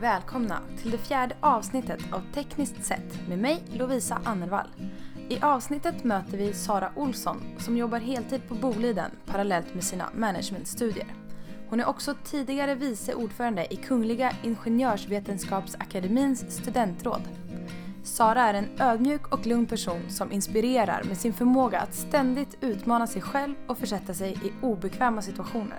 Välkomna till det fjärde avsnittet av Tekniskt sett med mig Lovisa Annervall. I avsnittet möter vi Sara Olsson som jobbar heltid på Boliden parallellt med sina managementstudier. Hon är också tidigare vice ordförande i Kungliga Ingenjörsvetenskapsakademins studentråd. Sara är en ödmjuk och lugn person som inspirerar med sin förmåga att ständigt utmana sig själv och försätta sig i obekväma situationer.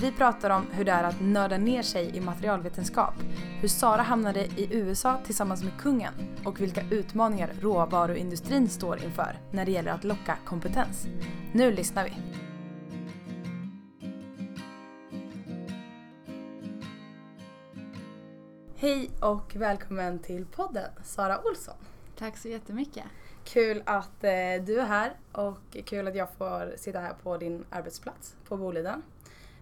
Vi pratar om hur det är att nörda ner sig i materialvetenskap, hur Sara hamnade i USA tillsammans med kungen och vilka utmaningar råvaruindustrin står inför när det gäller att locka kompetens. Nu lyssnar vi! Hej och välkommen till podden Sara Olsson. Tack så jättemycket. Kul att eh, du är här och kul att jag får sitta här på din arbetsplats på Boliden.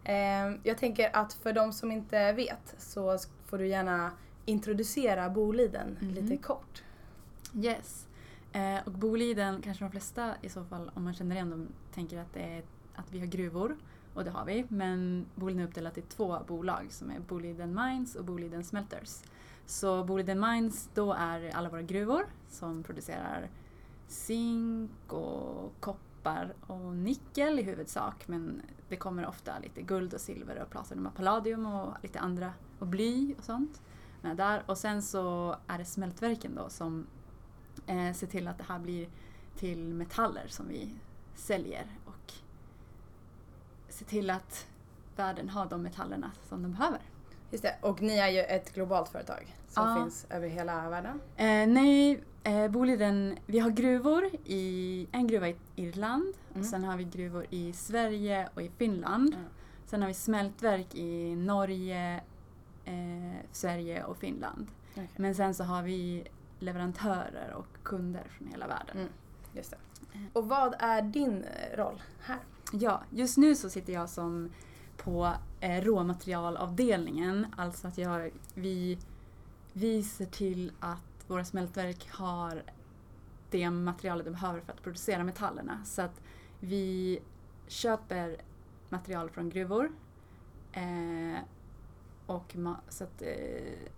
Eh, jag tänker att för de som inte vet så får du gärna introducera Boliden Mhm. lite kort. Yes. Eh, och Boliden, kanske de flesta i så fall, om man känner igen dem, tänker att, det är, att vi har gruvor. Och det har vi. Men Boliden är uppdelat i två bolag som är Boliden Mines och Boliden Smelters. Så Boliden Mines, då är alla våra gruvor som producerar zink och koppar och nickel i huvudsak. Men det kommer ofta lite guld och silver och platinum och palladium och lite andra och bly och sånt. med där. Och sen så är det smältverken då som eh, ser till att det här blir till metaller som vi säljer och ser till att världen har de metallerna som de behöver. Just det. Och ni är ju ett globalt företag som Ja. finns över hela världen. Eh, nej, eh, Boliden, vi har gruvor i, en gruva i Irland, Mm. och sen har vi gruvor i Sverige och i Finland. Mm. Sen har vi smältverk i Norge, eh, Sverige och Finland. Okej. Men sen så har vi leverantörer och kunder från hela världen. Mm. Just det. Och vad är din roll här? Ja, just nu så sitter jag som på eh, råmaterialavdelningen. Alltså att jag, vi, vi ser till att våra smältverk har det materialet de behöver för att producera metallerna. Så att vi köper material från gruvor. Eh, och så att eh,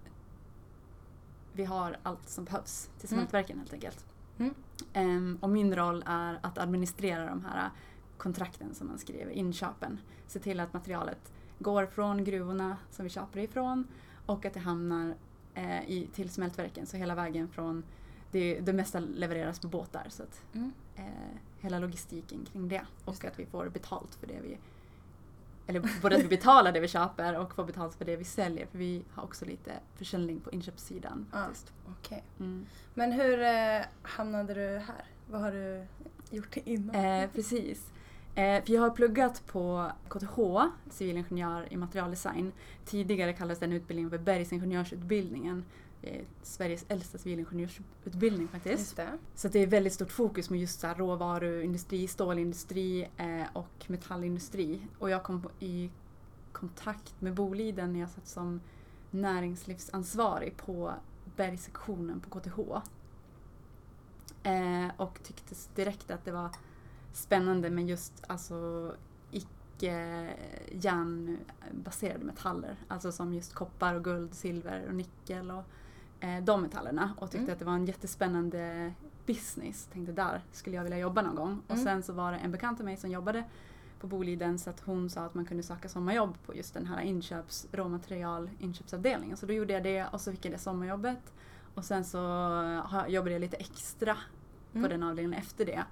vi har allt som behövs till Mm. smältverken helt enkelt. Mm. Ehm, och min roll är att administrera de här kontrakten som man skriver, inköpen. Se till att materialet går från gruvorna som vi köper ifrån och att det hamnar eh, i, till smältverken. Så hela vägen från, det, det mesta levereras på båtar. Så att Mm. eh, hela logistiken kring det. Och Just att vi får betalt för det vi eller både att vi betalar det vi köper och får betalt för det vi säljer. För vi har också lite försäljning på inköpssidan. Faktiskt. Okej. Mm. Men hur eh, hamnade du här? Vad har du gjort innan? Eh, precis. Eh, för jag har pluggat på KTH, civilingenjör i materialdesign. Tidigare kallades den utbildningen för bergsingenjörsutbildningen. Sveriges äldsta civilingenjörsutbildning faktiskt. Det. Så det är väldigt stort fokus med just så råvaruindustri, stålindustri eh, och metallindustri. Och jag kom i kontakt med Boliden när jag satt som näringslivsansvarig på bergsektionen på KTH. Eh, och tyckte direkt att det var spännande med just alltså icke järnbaserade metaller. Alltså som just koppar och guld, silver och nickel och eh, de metallerna. Och tyckte Mm. att det var en jättespännande business. Tänkte där skulle jag vilja jobba någon gång. Och Mm. sen så var det en bekant till mig som jobbade på Boliden så att hon sa att man kunde söka sommarjobb på just den här inköps, råmaterial inköpsavdelningen. Så då gjorde jag det och så fick jag det sommarjobbet. Och sen så jobbade jag lite extra på Mm. den avdelningen efter det.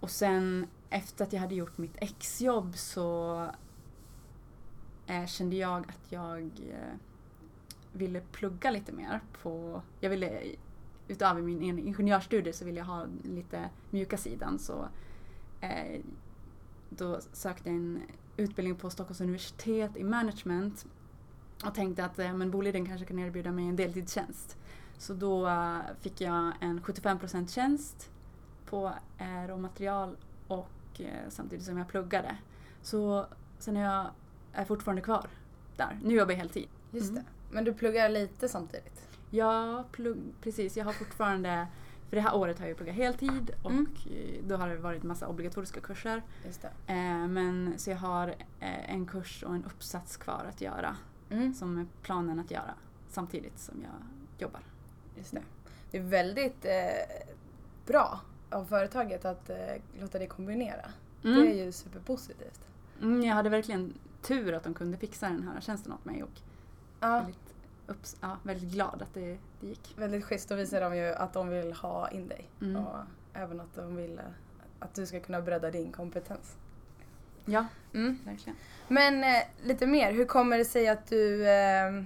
Och sen efter att jag hade gjort mitt exjobb så eh, kände jag att jag eh, ville plugga lite mer på... Jag ville, utöver min ingenjörsstudie så ville jag ha lite mjuka sidan så eh, då sökte jag en utbildning på Stockholms universitet i management och tänkte att eh, men Boliden kanske kan erbjuda mig en deltidstjänst. Så då eh, fick jag en 75% tjänst på eh, råmaterial och eh, samtidigt som jag pluggade. Så sen är jag är fortfarande kvar där. Nu jobbar jag heltid. Just Mm. det. Men du pluggar lite samtidigt? Jag plugg, precis, jag har fortfarande, för det här året har jag pluggat heltid och Mm. då har det varit massa obligatoriska kurser. Eh, men så jag har eh, en kurs och en uppsats kvar att göra. Mm. som är planen att göra samtidigt som jag jobbar. Just det. Det är väldigt eh, bra av företaget att eh, låta dig kombinera. Det är ju superpositivt. Mm, jag hade verkligen tur att de kunde fixa den här tjänsten åt mig och Ja, väldigt, upps, ja, väldigt glad att det, det gick. väldigt schysst. Då visar de ju att de vill ha in dig. Mm. Och även att de vill eh, att du ska kunna bredda din kompetens. Ja, Mm. verkligen. Men eh, lite mer, hur kommer det sig att du eh,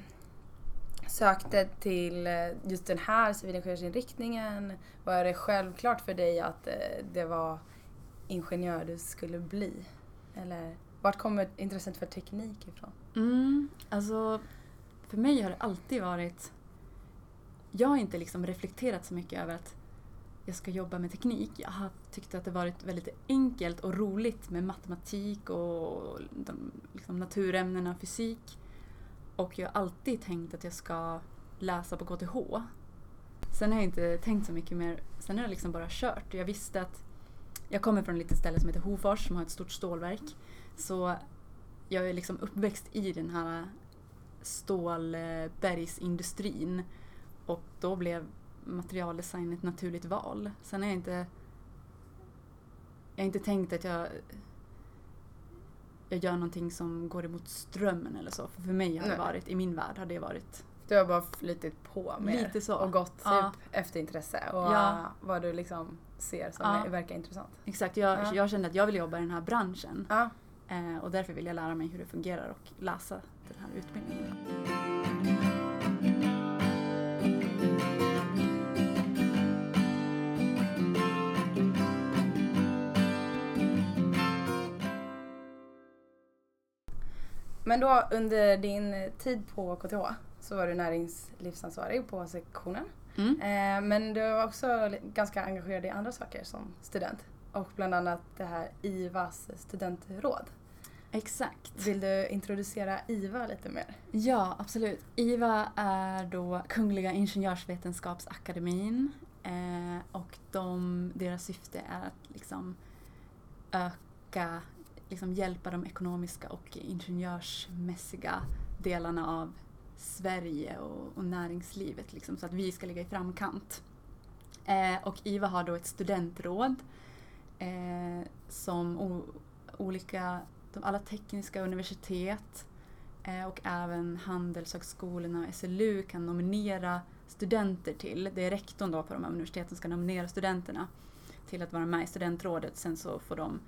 sökte till eh, just den här civilingenjörsinriktningen? Var det självklart för dig att eh, det var ingenjör du skulle bli? Eller vart kommer intresset för teknik ifrån? Mm, alltså, för mig har det alltid varit... Jag har inte liksom reflekterat så mycket över att jag ska jobba med teknik. Jag har tyckt att det varit väldigt enkelt och roligt med matematik och de, liksom naturämnena, fysik. Och jag har alltid tänkt att jag ska läsa på KTH. Sen har jag inte tänkt så mycket mer. Sen har jag liksom bara kört. Jag visste att jag kommer från ett litet ställe som heter Hofors som har ett stort stålverk. Så jag är liksom uppväxt i den här stålbergsindustrin och då blev materialdesign ett naturligt val. Sen har jag inte jag har inte tänkt att jag jag gör någonting som går emot strömmen eller så. För, för mig har det varit, i min värld har det varit Du har bara flyttit på mer Lite så. och gått Ja. typ efter intresse och Ja. vad du liksom ser som Ja. verkar intressant. Exakt, jag, Ja. jag kände att jag vill jobba i den här branschen. Ja. Eh, och därför vill jag lära mig hur det fungerar och läsa den här utbildningen. Men då under din tid på KTH så var du näringslivsansvarig på sektionen. Mm. Eh, men du var också ganska engagerad i andra saker som student. Och bland annat det här IVAs studentråd. Exakt. Vill du introducera IVA lite mer? Ja, absolut. IVA är då Kungliga Ingenjörsvetenskapsakademin eh, och de, deras syfte är att liksom öka, liksom hjälpa de ekonomiska och ingenjörsmässiga delarna av Sverige och, och näringslivet liksom, så att vi ska ligga i framkant. Eh, och IVA har då ett studentråd eh, som o, olika, de, alla tekniska universitet eh, och även Handelshögskolorna och SLU kan nominera studenter till. Det är rektorn då på de här universiteten som ska nominera studenterna till att vara med i studentrådet. Sen så får de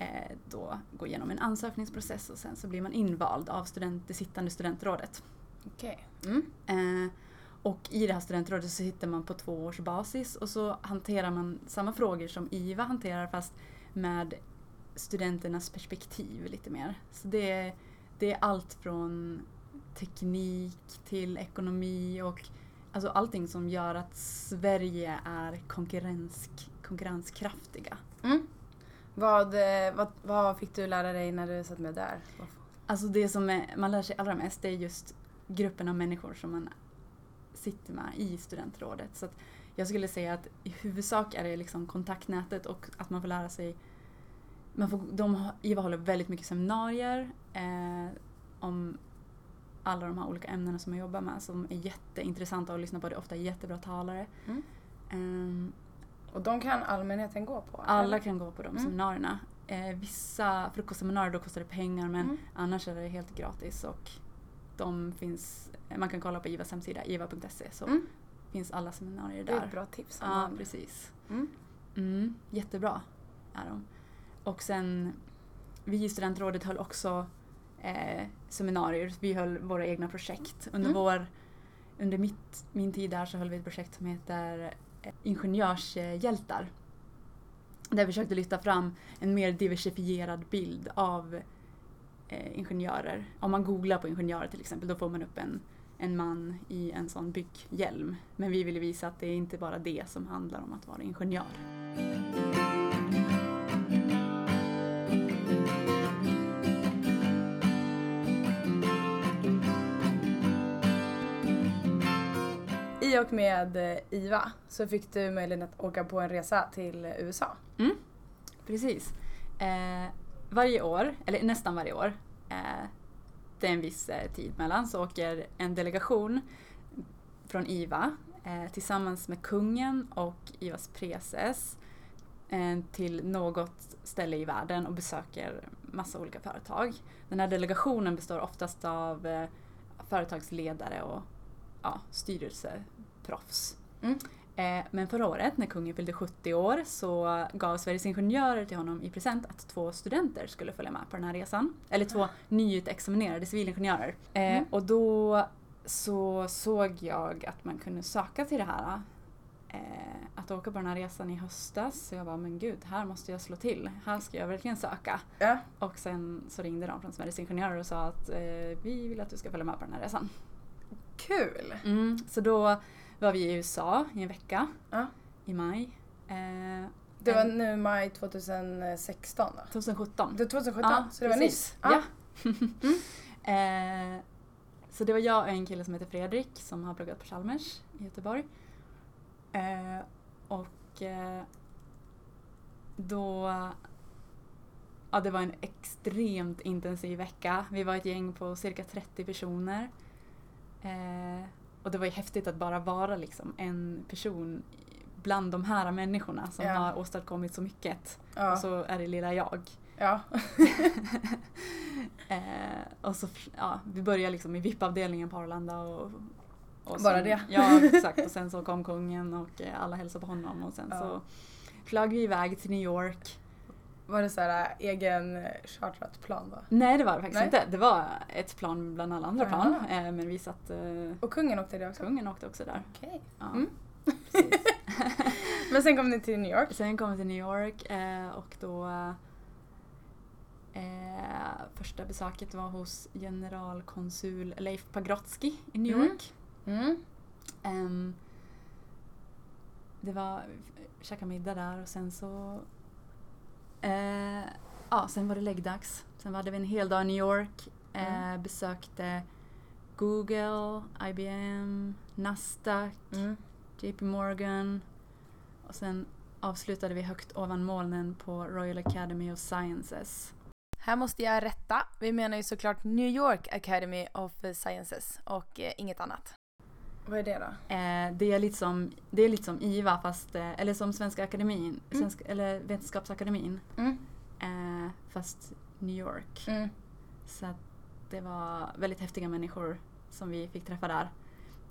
eh, då gå igenom en ansökningsprocess och sen så blir man invald av student, det sittande studentrådet. Okej. Mm. Eh, och i det här studentrådet så sitter man på två års basis och så hanterar man samma frågor som IVA hanterar fast med studenternas perspektiv lite mer. Så det är, det är allt från teknik till ekonomi och alltså allting som gör att Sverige är konkurrens, konkurrenskraftiga. Mm. Vad, eh, vad, vad fick du lära dig när du satt med där? Alltså det som är, man lär sig allra mest det är just gruppen av människor som man sitter med i studentrådet. Så jag skulle säga att i huvudsak är det liksom kontaktnätet och att man får lära sig man får, de, IVA håller väldigt mycket seminarier eh, om alla de här olika ämnena som jag jobbar med som är jätteintressanta att lyssna på. Det är ofta jättebra talare. Mm. Ehm, Och de kan allmänheten gå på? alla eller? kan gå på de Mm. seminarierna. Eh, vissa frukostseminarier då kostar det pengar men Mm. annars är det helt gratis och de finns, man kan kolla på IVAs hemsida, iva.se så Mm. finns alla seminarier Det är där. ett bra tips. Ja, precis. Mm. Mm, jättebra är de. Och sen, vi i studentrådet höll också eh, seminarier. Vi höll våra egna projekt. Under, Mm. vår, under mitt, min tid där så höll vi ett projekt som heter Ingenjörshjältar. Där jag försökte lyfta fram en mer diversifierad bild av eh, ingenjörer. Om man googlar på ingenjörer till exempel då får man upp en, en man i en sån bygghjälm. Men vi ville visa att det är inte bara det som handlar om att vara ingenjör. I och med eh, IVA så fick du möjligheten att åka på en resa till USA. Mm. Precis. Eh, varje år, eller nästan varje år, eh, det är en viss eh, tid mellan så åker en delegation från IVA eh, tillsammans med kungen och IVAs preses eh, till något ställe i världen och besöker massa olika företag. Den här delegationen består oftast av eh, företagsledare och ja, styrelseproffs. Mm. Eh, Men förra året när kungen fyllde 70 år så gav Sveriges Ingenjörer till honom i present att två studenter skulle följa med på den här resan. Eller två nyutexaminerade civilingenjörer. Eh, Mm. Och då så såg jag att man kunde söka till det här. Eh, att åka på den här resan i höstas. Så jag bara, men gud, här måste jag slå till. Här ska jag verkligen söka. Ja. Och sen så ringde de från Sveriges Ingenjörer och sa att vi vill att du ska följa med på den här resan. Kul! Mm, så då var vi i USA i en vecka Ja. i maj. Eh, Det var nu maj 2016 då? 2017. Det var 2017, Ja, så det var nyss? Ja. eh, så det var jag och en kille som heter Fredrik som har pluggat på Chalmers i Göteborg. Eh, och eh, då... Ja, det var en extremt intensiv vecka. Vi var ett gäng på cirka 30 personer. Och det var ju häftigt att bara vara liksom en person bland de här människorna som Ja. har åstadkommit så mycket. Ja. Och så är det lilla jag. ja. eh, och så, ja, vi började liksom i VIP-avdelningen på Arlanda och, och Bara sen, det? Ja, exakt. Och sen så kom kungen och eh, alla hälsade på honom och sen så flög vi iväg till New York. Var det så här äh, egen äh, chartrat plan då? Nej det var det faktiskt Nej. inte. Det var ett plan bland alla andra plan. Jaha. Eh, men vi satt, eh, Och kungen åkte det också? kungen åkte också där. Okej. Ja, Mm. Men sen kom ni till New York? Sen kom vi till New York eh, och då första besöket var hos generalkonsul Leif Pagrotsky i New Mm. York. Mm. Ehm, det var, käka middag där och sen så eh, ja, sen var det läggdags. Sen hade vi en hel dag i New York. Eh, Mm. Besökte Google, IBM, Nasdaq, Mm. JP Morgan och sen avslutade vi högt ovan molnen på Royal Academy of Sciences. Här måste jag rätta. Vi menar ju såklart New York Academy of Sciences och eh, inget annat. Vad är det då? Eh, det, är lite som, det är lite som IVA fast, eh, eller som Svenska Akademin, Mm. Svenska, eller Vetenskapsakademin. Mm. Eh, fast New York. Mm. Så det var väldigt häftiga människor som vi fick träffa där.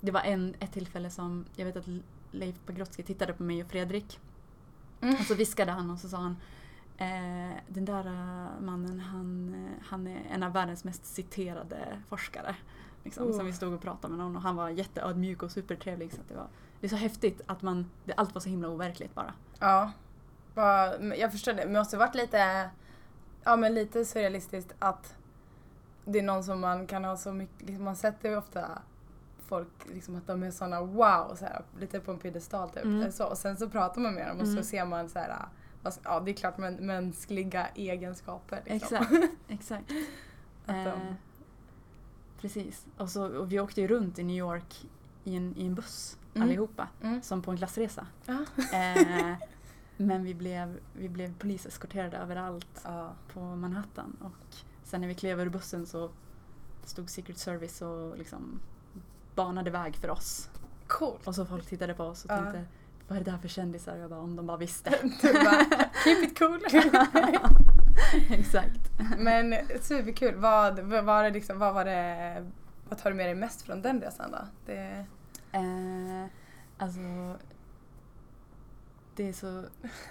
Det var en, ett tillfälle som, jag vet att Leif Pagrotsky tittade på mig och Fredrik Mm. och så viskade han och så sa han den där mannen han, han är en av världens mest citerade forskare. Liksom, Oh. Som vi stod och pratade med någon och han var jätteödmjuk och supertrevlig. Så att det, var, det är så häftigt att man, det, allt var så himla overkligt bara. Ja. Jag förstår det. Men det måste varit lite, ja men lite surrealistiskt att det är någon som man kan ha så mycket, liksom man sätter ju ofta folk liksom att de är såna wow, så här, lite på en piedestal typ. Mm. Så, och sen så pratar man med dem och så Mm. ser man så här, ja det är klart men, mänskliga egenskaper. Liksom. Exakt, exakt. Att de, Eh, precis. Och, så, och vi åkte ju runt i New York i en, i en buss Mm. allihopa. mm. Som på en klassresa. Ja. Eh, men vi blev, vi blev poliseskorterade överallt Ja. på Manhattan. Och sen när vi klev ur bussen så stod Secret Service och liksom banade väg för oss. Coolt. Och så folk tittade på oss och tänkte vad är det där för kändisar? Jag bara om de bara visste. Du bara, keep it cool. Exakt. Men superkul. Vad, vad, var det liksom, vad var det, vad tar du med dig mest från den resan då? Det, Eh, alltså, det är så...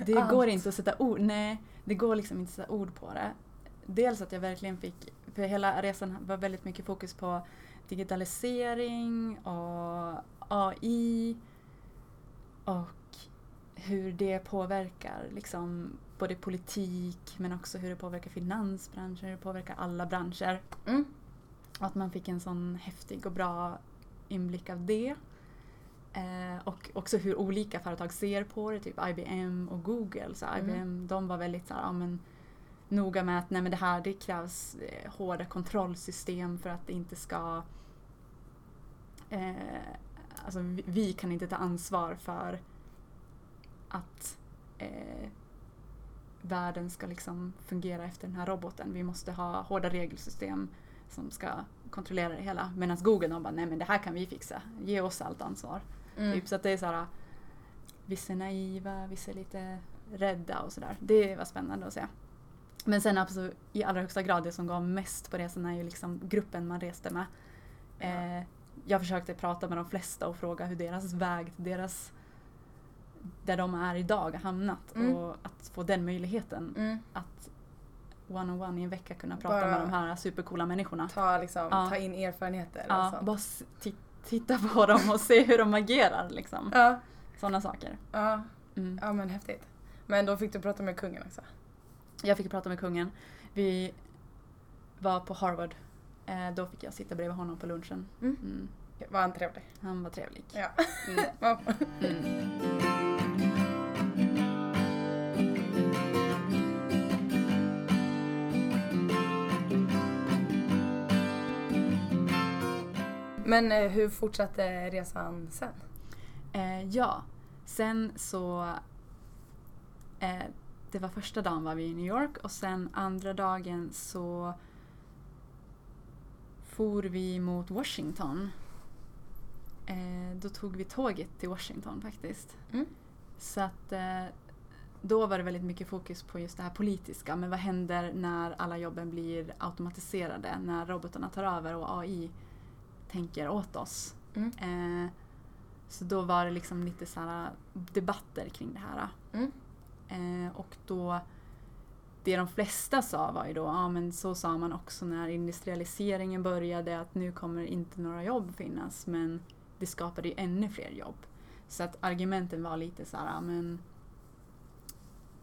Det Allt. går inte att sätta ord... Nej, det går liksom inte att sätta ord på det. Dels att jag verkligen fick... För hela resan var väldigt mycket fokus på digitalisering och AI och hur det påverkar liksom både politik men också hur det påverkar finansbranschen, hur det påverkar alla branscher. mm. Och att man fick en sån häftig och bra inblick av det. Eh, och också hur olika företag ser på det, typ IBM och Google. Så Mm. IBM de var väldigt så här, ja, men, noga med att nej, men det här det krävs eh, hårda kontrollsystem för att det inte ska... Eh, alltså, vi, vi kan inte ta ansvar för att eh, världen ska liksom fungera efter den här roboten. Vi måste ha hårda regelsystem som ska kontrollera det hela. Medan Google de bara, nej men det här kan vi fixa. Ge oss allt ansvar. Mm. Typ, så att det är så här, vissa är naiva, vissa är lite rädda och sådär. Det var spännande att se. Men sen absolut, i allra högsta grad det som gav mest på resan är ju liksom gruppen man reste med. Ja. Eh, jag försökte prata med de flesta och fråga hur deras väg till deras där de är idag har hamnat Mm. och att få den möjligheten Mm. att one-on-one i en vecka kunna prata Bara- med de här supercoola människorna. Ta, liksom, Ja. ta in erfarenheter. Ja, sånt. bara titta på dem och se hur de agerar liksom. ja. Sådana saker. Ja. Mm. ja, men häftigt. Men då fick du prata med kungen också. Jag fick prata med kungen. Vi var på Harvard. Eh, då fick jag sitta bredvid honom på lunchen. Mm. Mm. Var han trevlig? Han var trevlig. Ja. Mm. Men eh, hur fortsatte resan sen? Eh, ja, sen så... Eh, det var första dagen var vi i New York och sen andra dagen så for vi mot Washington. Eh, då tog vi tåget till Washington faktiskt. Mm. Så att eh, då var det väldigt mycket fokus på just det här politiska. Men vad händer när alla jobben blir automatiserade? När robotarna tar över och AI tänker åt oss. Mm. Eh, så då var det liksom lite så här debatter kring det här. Mm. Eh, och då, det de flesta sa var ju då, ja men så sa man också när industrialiseringen började att nu kommer inte några jobb finnas men det skapade ju ännu fler jobb. Så att argumenten var lite så här, ja, men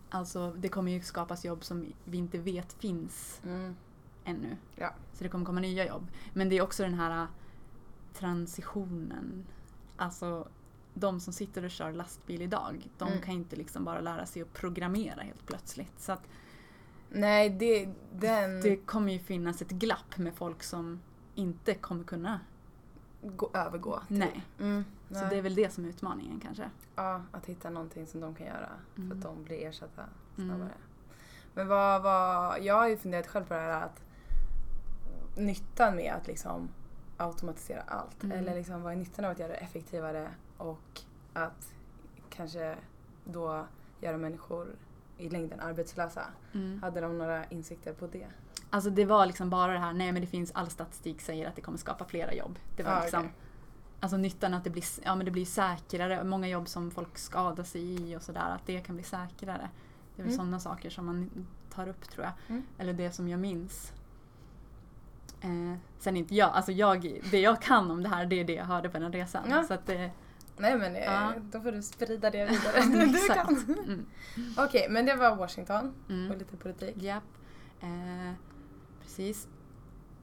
alltså det kommer ju skapas jobb som vi inte vet finns Mm. ännu. Ja. Så det kommer komma nya jobb. Men det är också den här äh, transitionen. Alltså de som sitter och kör lastbil idag, de Mm. kan inte liksom bara lära sig att programmera helt plötsligt. Så att Nej, det, den det kommer ju finnas ett glapp med folk som inte kommer kunna. gå, övergå. till- Nej. Mm. Så Nej. det är väl det som är utmaningen kanske. Ja, att hitta någonting som de kan göra för Mm. att de blir ersatta Mm. snabbare. Men vad, vad, jag har ju funderat själv på det här att nyttan med att liksom automatisera allt. Mm. Eller liksom vad är nyttan av att göra det effektivare och att kanske då göra människor i längden arbetslösa. Mm. Hade de några insikter på det? Alltså det var liksom bara det här, nej men det finns all statistik säger att det kommer skapa flera jobb. Det var Ah, liksom okej. Alltså nyttan att det blir, ja, men det blir säkrare, många jobb som folk skadar sig i och sådär, att det kan bli säkrare. Det är väl Mm. sådana saker som man tar upp tror jag. Mm. Eller det som jag minns. Eh, sen inte jag, alltså jag, det jag kan om det här det är det jag hörde på den resan. Ja. Så att det, Nej men eh, Ja. då får du sprida det vidare. du exakt. kan. Mm. Okej, men det var Washington och Mm. lite politik. Japp. Eh, precis.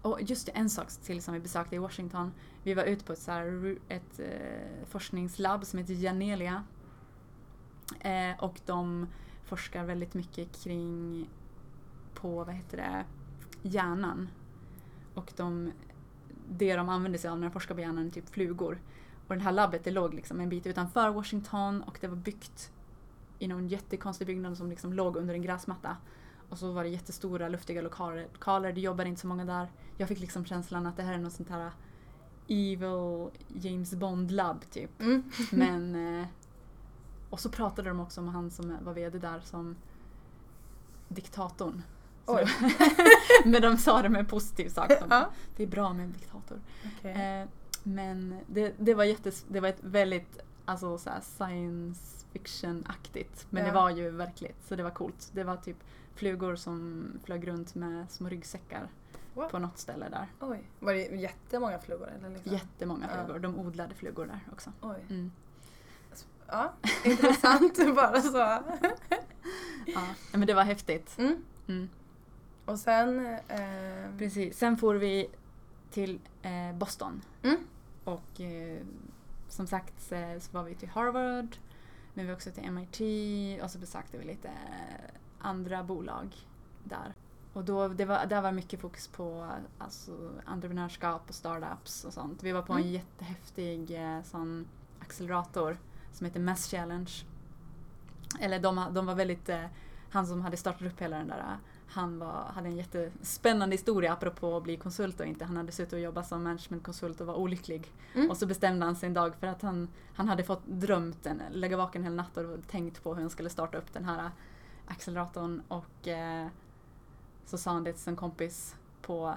Och just en sak till som vi besökte i Washington. Vi var ute på ett, så här, ett eh, forskningslabb som heter Janelia. Eh, och de forskar väldigt mycket kring på, vad heter det, hjärnan. Och de, det de använder sig av när de forskar på hjärnan är typ flugor. Och det här labbet det låg liksom en bit utanför Washington och det var byggt i någon jättekonstig byggnad som liksom låg under en gräsmatta. Och så var det jättestora luftiga lokaler. lokaler. Det jobbade inte så många där. Jag fick liksom känslan att det här är något sånt här evil James Bond-labb typ. Mm. Men... Eh, och så pratade de också om han som var VD där som diktatorn. Oj. Men de sa det med positiv sak. De, Ja. Det är bra med en diktator. Okej. Eh, men det, det, var jättes, det var ett väldigt alltså, så science fiction-aktigt. Men det Ja. var ju verkligt, så det var coolt. Det var typ flugor som flög runt med små ryggsäckar Wow. på något ställe där. Oj. Var det jättemånga flugor? Eller liksom? Jättemånga Ja. flugor. De odlade flugor där också. Oj. Mm. Ja, intressant bara så. Ja, men det var häftigt. Mm. Mm. Och sen... Eh, Precis. Sen får vi till eh, Boston. Mm. Och eh, som sagt så var vi till Harvard. Men vi var också till MIT och så besökte vi lite andra bolag där. Och då, det var, där var mycket fokus på alltså, entreprenörskap och startups och sånt. Vi var på en Mm. jättehäftig eh, sån accelerator som heter Mass Challenge. Eller de, de var väldigt, eh, han som hade startat upp hela den där, han var, hade en jättespännande historia apropå att bli konsult och inte. Han hade suttit och jobbat som managementkonsult och var olycklig. Mm. Och så bestämde han sig en dag för att han, han hade fått drömt, en, lägga vaken hela natten och tänkt på hur han skulle starta upp den här acceleratorn och eh, så sa han det till sin kompis på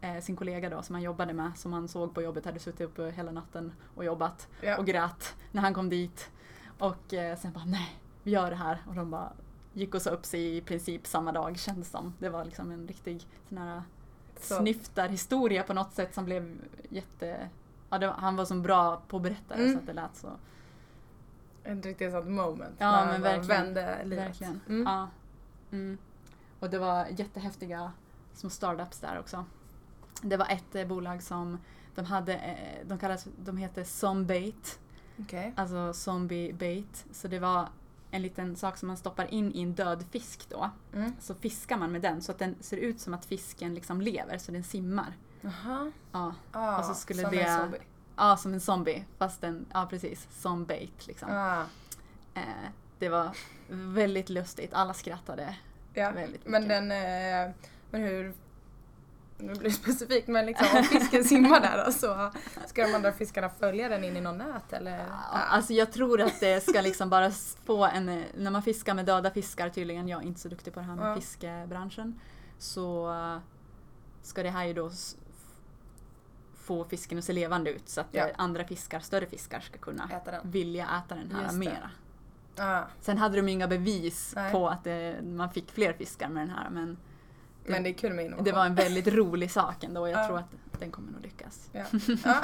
eh, sin kollega då som han jobbade med som han såg på jobbet hade suttit uppe hela natten och jobbat Ja. och grät när han kom dit. Och eh, sen bara nej, vi gör det här och de bara gick och sa upp sig i princip samma dag kändes som. Det var liksom en riktig sån här snyftarhistoria på något sätt som blev jätte... Ja, var, han var så bra på att berätta Mm. så att det lät så. Ett riktigt sånt moment. Ja, när men han. Vände livet. Verkligen. Mm. Ja. Mm. Och det var jättehäftiga små startups där också. Det var ett eh, bolag som de hade, eh, de kallas, de heter Zombait, Okej. alltså zombie bait. Så det var en liten sak som man stoppar in i en död fisk då. Mm. Så fiskar man med den så att den ser ut som att fisken liksom lever, så den simmar. Jaha. Ja, Ah, Och så skulle som det- en zombie. ja som en zombie. Fast den, ja precis, zombait liksom. Ah, Eh, det var väldigt lustigt, alla skrattade ja. väldigt Men mycket. den... Eh, men hur... Nu blir det specifikt men liksom om fisken simmar där då, så ska de andra fiskarna följa den in i någon nät eller? Ja, Alltså jag tror att det ska liksom bara få en, eh, när man fiskar med döda fiskar tydligen, jag är inte så duktig på det här med Ja. fiskebranschen, så eh, ska det här ju då få fisken att se levande ut så att Ja. eh, andra fiskar, större fiskar ska kunna Äta den. vilja äta den här mera. Ah, Sen hade de ju inga bevis Nej. på att det, man fick fler fiskar med den här men men det är kul med innovation. det var en väldigt rolig sak ändå och jag Ja. tror att den kommer nog lyckas. Ja. Ja.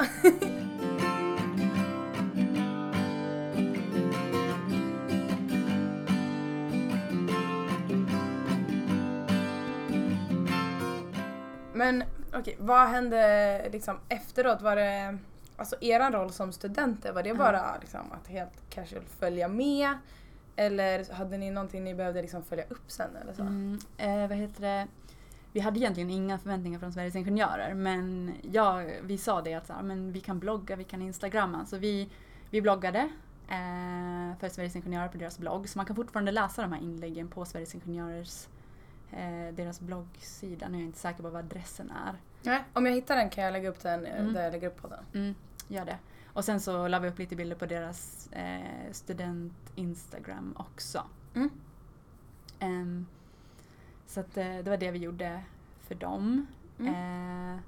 Men okej, vad hände liksom efteråt? Var det, alltså eran roll som studenter, var det bara liksom att helt casual följa med? Eller hade ni någonting ni behövde liksom följa upp sen eller så? Mm, eh, vad heter det? Vi hade egentligen inga förväntningar från Sveriges Ingenjörer men ja, vi sa det att så här, men vi kan blogga, vi kan instagramma. Så vi, vi bloggade eh, för Sveriges Ingenjörer på deras blogg. Så man kan fortfarande läsa de här inläggen på Sveriges Ingenjörers eh, deras bloggsida. Nu är jag inte säker på vad adressen är. Nej, om jag hittar den kan jag lägga upp den eh, Mm. där jag lägger upp podden. Mm, gör det. Och sen så la vi upp lite bilder på deras eh, student-instagram också. Mm. Ehm, så att, eh, det var det vi gjorde för dem. Mm. Eh,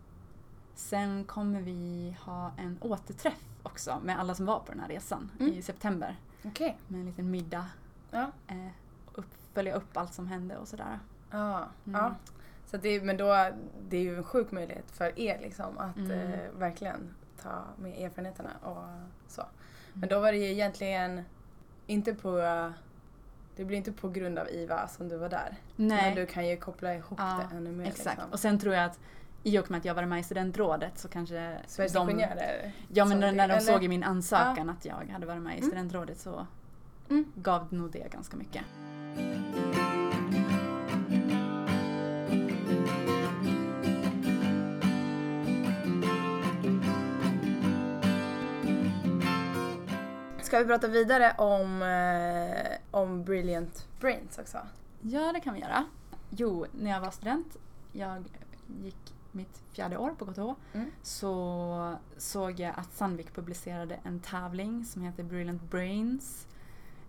sen kommer vi ha en återträff också med alla som var på den här resan Mm. i september. Okej. Med en liten middag. Ja. Eh, upp, följa upp allt som hände och sådär. Ja, Mm. ja. Så det, men då, det är ju en sjuk möjlighet för er liksom att Mm. eh, verkligen ta med erfarenheterna och så. Men då var det ju egentligen inte på, det blir inte på grund av IVA som du var där. Nej. Men du kan ju koppla ihop Ja, det ännu mer. Exakt. Liksom. Och sen tror jag att i och med att jag var med i studentrådet så kanske Sveriges de... Ingenjörer. Ja men när, det, när de eller? såg i min ansökan att jag hade varit med i Mm. studentrådet så Mm. gav nog det ganska mycket. Ska vi prata vidare om, eh, om Brilliant Brains också? Ja det kan vi göra. Jo, när jag var student, jag gick mitt fjärde år på KTH, Mm. så såg jag att Sandvik publicerade en tävling som heter Brilliant Brains.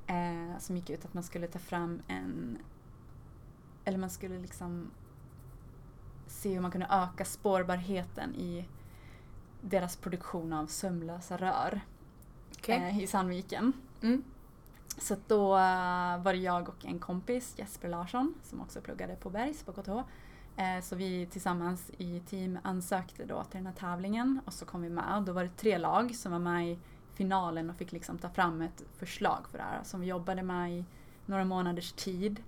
Eh, som gick ut att man skulle ta fram en... Eller man skulle liksom se hur man kunde öka spårbarheten i deras produktion av sömlösa rör Okej. eh, i Sandviken. Mm. Så då eh, var det jag och en kompis, Jesper Larsson, som också pluggade på Bergs på KTH. Eh, Så vi tillsammans i team ansökte då till den här tävlingen och så kom vi med. Då var det tre lag som var med i finalen och fick liksom ta fram ett förslag för det här som vi jobbade med i några månaders tid.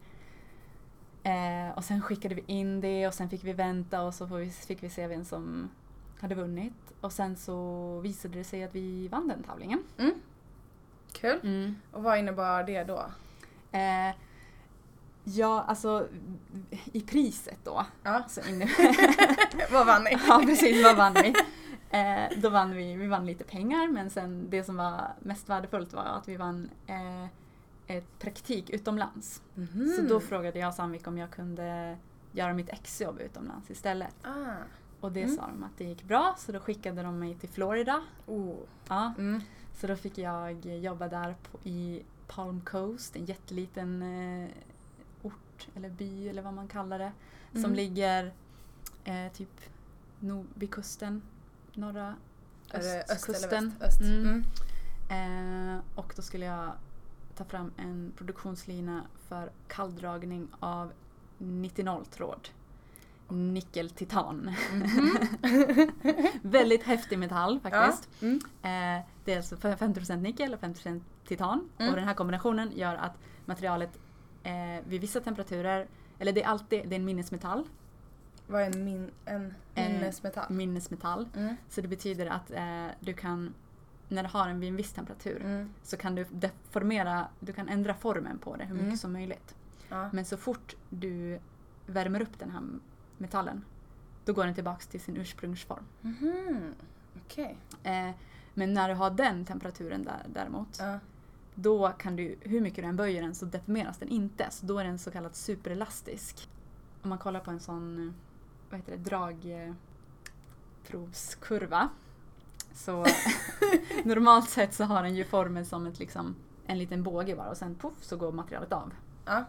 Eh, och sen skickade vi in det och sen fick vi vänta och så fick vi se vem som hade vunnit. Och sen så visade det sig att vi vann den tävlingen. Kul. Och vad innebar det då? Eh, ja, alltså i priset då. Ja. Så inne, vad vann ni? ja, precis. Vad vann vi? Eh, då vann vi, vi vann lite pengar men sen det som var mest värdefullt var att vi vann eh, ett praktik utomlands. Mhm. Så då frågade jag Sandvik om jag kunde göra mitt exjobb utomlands istället. Ah. Och det Mm. sa de att det gick bra så då skickade de mig till Florida. Oh. Ja, Mm. så då fick jag jobba där på, i Palm Coast, en jätteliten eh, ort eller by eller vad man kallar det. Som Mm. ligger eh, typ vid kusten, norra öst östkusten. Öst. Mm. Mm. Eh, och då skulle jag ta fram en produktionslina för kalldragning av 90-tråd. Nickel-titan. Väldigt häftig metall faktiskt. Ja. Mm. Eh, det är alltså 50% nickel och 50% titan. Mm. Och den här kombinationen gör att materialet eh, vid vissa temperaturer, eller det är alltid det är en minnesmetall. Vad är en, min, en Eh, minnesmetall? Minnesmetall. Mm. Så det betyder att eh, du kan, när du har den vid en viss temperatur, Mm. så kan du deformera, du kan ändra formen på det hur mycket Mm. som möjligt. Ja. Men så fort du värmer upp den här metallen, då går den tillbaks till sin ursprungsform. Mhm. Okej. Eh, men när du har den temperaturen där, däremot, Ja. då kan du, hur mycket du än böjer den så deformeras den inte. Så då är den så kallad superelastisk. Om man kollar på en sån, eh, vad heter det, dragprovskurva. Så normalt sett så har den ju formen som ett, liksom, en liten båge bara och sen poff så går materialet av. Ja.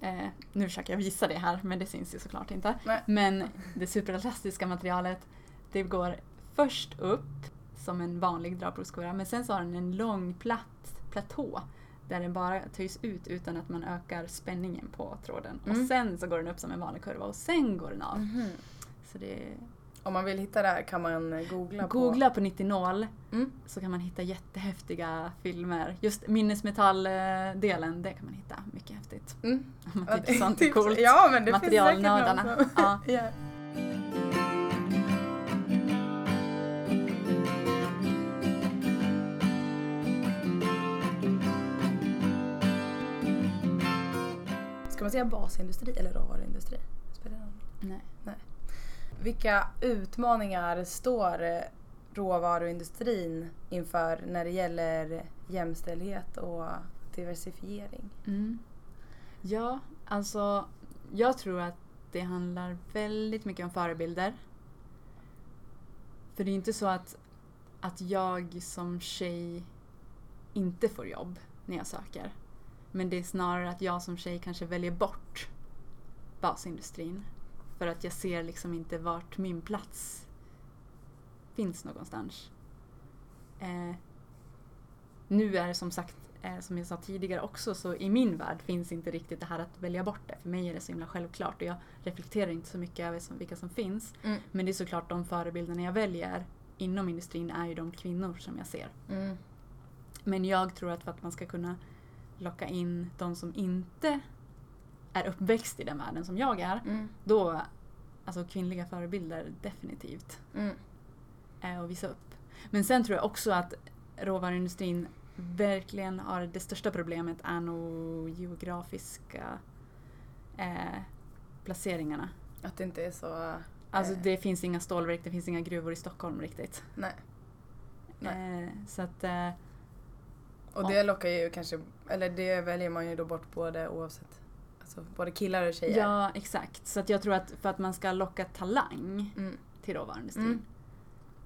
Eh, nu försöker jag visa det här men det syns ju såklart inte. Nej. Men det superelastiska materialet det går först upp som en vanlig dragprovskurva men sen så har den en lång platt platå där den bara töjs ut utan att man ökar spänningen på tråden. Mm. Och sen så går den upp som en vanlig kurva och sen går den av. Mhm. Så det Om man vill hitta det här kan man googla på... Googla på 90 Mm. så kan man hitta jättehäftiga filmer. Just minnesmetalldelen, det kan man hitta. Mycket häftigt. Mm. Ja, sånt är coolt. Ja, men det finns säkert Materialnördarna. någon som- Ja. Ja. Ska man säga basindustri eller råvaruindustri? Spelar det någon roll? Nej. Vilka utmaningar står eh, råvaruindustrin inför när det gäller jämställdhet och diversifiering? Mm. Ja, alltså jag tror att det handlar väldigt mycket om förebilder. För det är inte så att, att jag som tjej inte får jobb när jag söker. Men det är snarare att jag som tjej kanske väljer bort basindustrin. För att jag ser liksom inte vart min plats finns någonstans. Eh, nu är det som sagt, eh, som jag sa tidigare också, så i min värld finns inte riktigt det här att välja bort det. För mig är det så himla självklart och jag reflekterar inte så mycket över som, vilka som finns. Mm. Men det är såklart de förebilderna jag väljer inom industrin är ju de kvinnor som jag ser. Mm. Men jag tror att för att man ska kunna locka in de som inte är uppväxt i den världen som jag är, Mm. då, alltså kvinnliga förebilder definitivt, Mm. är att visa upp. Men sen tror jag också att råvaruindustrin verkligen har det största problemet är nog geografiska eh, placeringarna. Att det inte är så... Alltså Eh. det finns inga stålverk, det finns inga gruvor i Stockholm riktigt. Nej. Nej. Eh, så att, eh, Och det lockar ju kanske, eller det väljer man ju då bort både oavsett, alltså både killar och tjejer. ja exakt. Så att jag tror att för att man ska locka talang Mm. till råvaruindustrin Mm.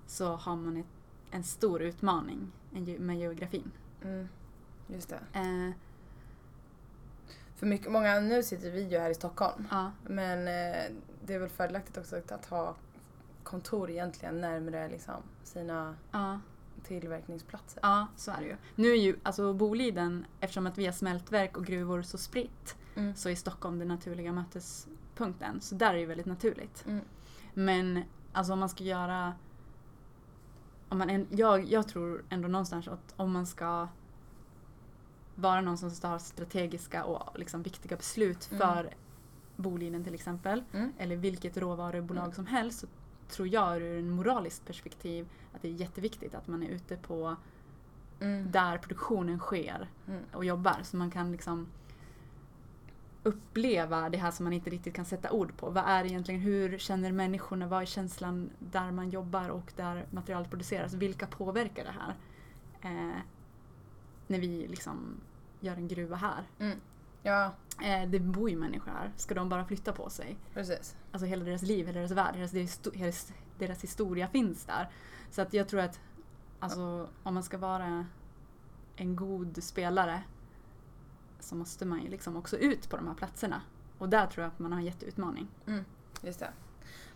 så har man ett, en stor utmaning med geografin. Mm. Just det. Eh, För mycket, många, nu sitter vi ju här i Stockholm. ja, Men eh, det är väl fördelaktigt också att ha kontor egentligen närmare liksom sina ja, tillverkningsplatser. ja, så är det ju. Nu är ju alltså Boliden, eftersom att vi har smältverk och gruvor så spritt, Mm. så är Stockholm den naturliga mötespunkten. Så där är det väldigt naturligt. Mm. Men alltså om man ska göra... Om man en, jag, jag tror ändå någonstans att om man ska vara någon som tar strategiska och liksom viktiga beslut Mm. för Boliden till exempel, Mm. eller vilket råvarubolag Mm. som helst, så tror jag ur en moraliskt perspektiv att det är jätteviktigt att man är ute på Mm. där produktionen sker Mm. och jobbar. Så man kan liksom uppleva det här som man inte riktigt kan sätta ord på. Vad är egentligen, hur känner människorna, vad är känslan där man jobbar och där materialet produceras? Vilka påverkar det här? Eh, när vi liksom gör en gruva här. Ja, Eh, det bor ju människor här. Ska de bara flytta på sig? precis. Alltså hela deras liv, hela deras värld, deras, deras, historia finns där. Så att jag tror att alltså, om man ska vara en god spelare så måste man ju liksom också ut på de här platserna. Och där tror jag att man har en jätteutmaning. Just det.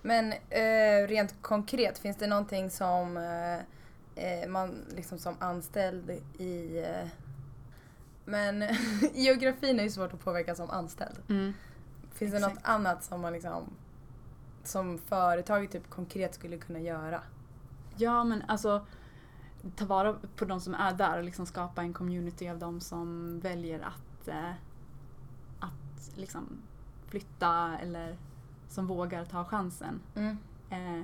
Men eh, rent konkret, finns det någonting som eh, eh, man liksom som anställd i... Eh, men geografin är ju svårt att påverka som anställd. Finns det något Exakt. annat som man liksom som företaget typ konkret skulle kunna göra? Ja men alltså ta vara på de som är där och liksom skapa en community av de som väljer att, eh, att liksom flytta eller som vågar ta chansen. Eh,